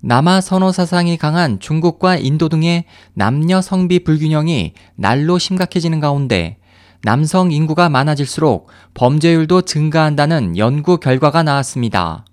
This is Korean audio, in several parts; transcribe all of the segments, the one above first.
남아 선호 사상이 강한 중국과 인도 등의 남녀 성비 불균형이 날로 심각해지는 가운데 남성 인구가 많아질수록 범죄율도 증가한다는 연구 결과가 나왔습니다.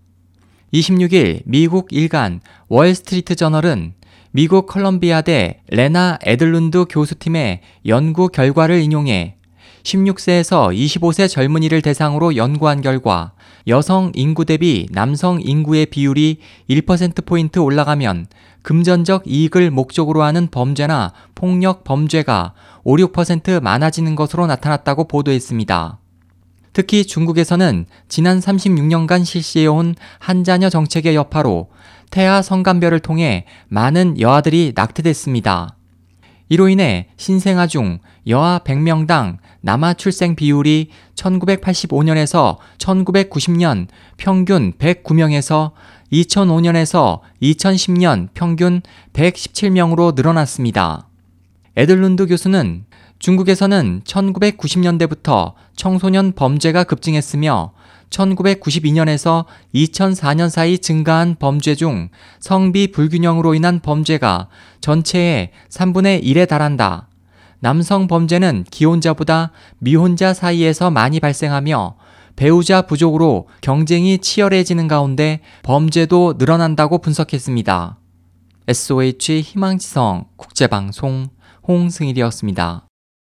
26일 미국 일간 월스트리트 저널은 미국 컬럼비아대 레나 에들룬드 교수팀의 연구 결과를 인용해 16세에서 25세 젊은이를 대상으로 연구한 결과 여성 인구 대비 남성 인구의 비율이 1%포인트 올라가면 금전적 이익을 목적으로 하는 범죄나 폭력 범죄가 5, 6% 많아지는 것으로 나타났다고 보도했습니다. 특히 중국에서는 지난 36년간 실시해온 한자녀 정책의 여파로 태아 성감별을 통해 많은 여아들이 낙태됐습니다. 이로 인해 신생아 중 여아 100명당 남아 출생 비율이 1985년에서 1990년 평균 109명에서 2005년에서 2010년 평균 117명으로 늘어났습니다. 에들룬드 교수는 중국에서는 1990년대부터 청소년 범죄가 급증했으며 1992년에서 2004년 사이 증가한 범죄 중 성비 불균형으로 인한 범죄가 전체의 3분의 1에 달한다. 남성 범죄는 기혼자보다 미혼자 사이에서 많이 발생하며 배우자 부족으로 경쟁이 치열해지는 가운데 범죄도 늘어난다고 분석했습니다. SOH 희망지성 국제방송 홍승일이었습니다.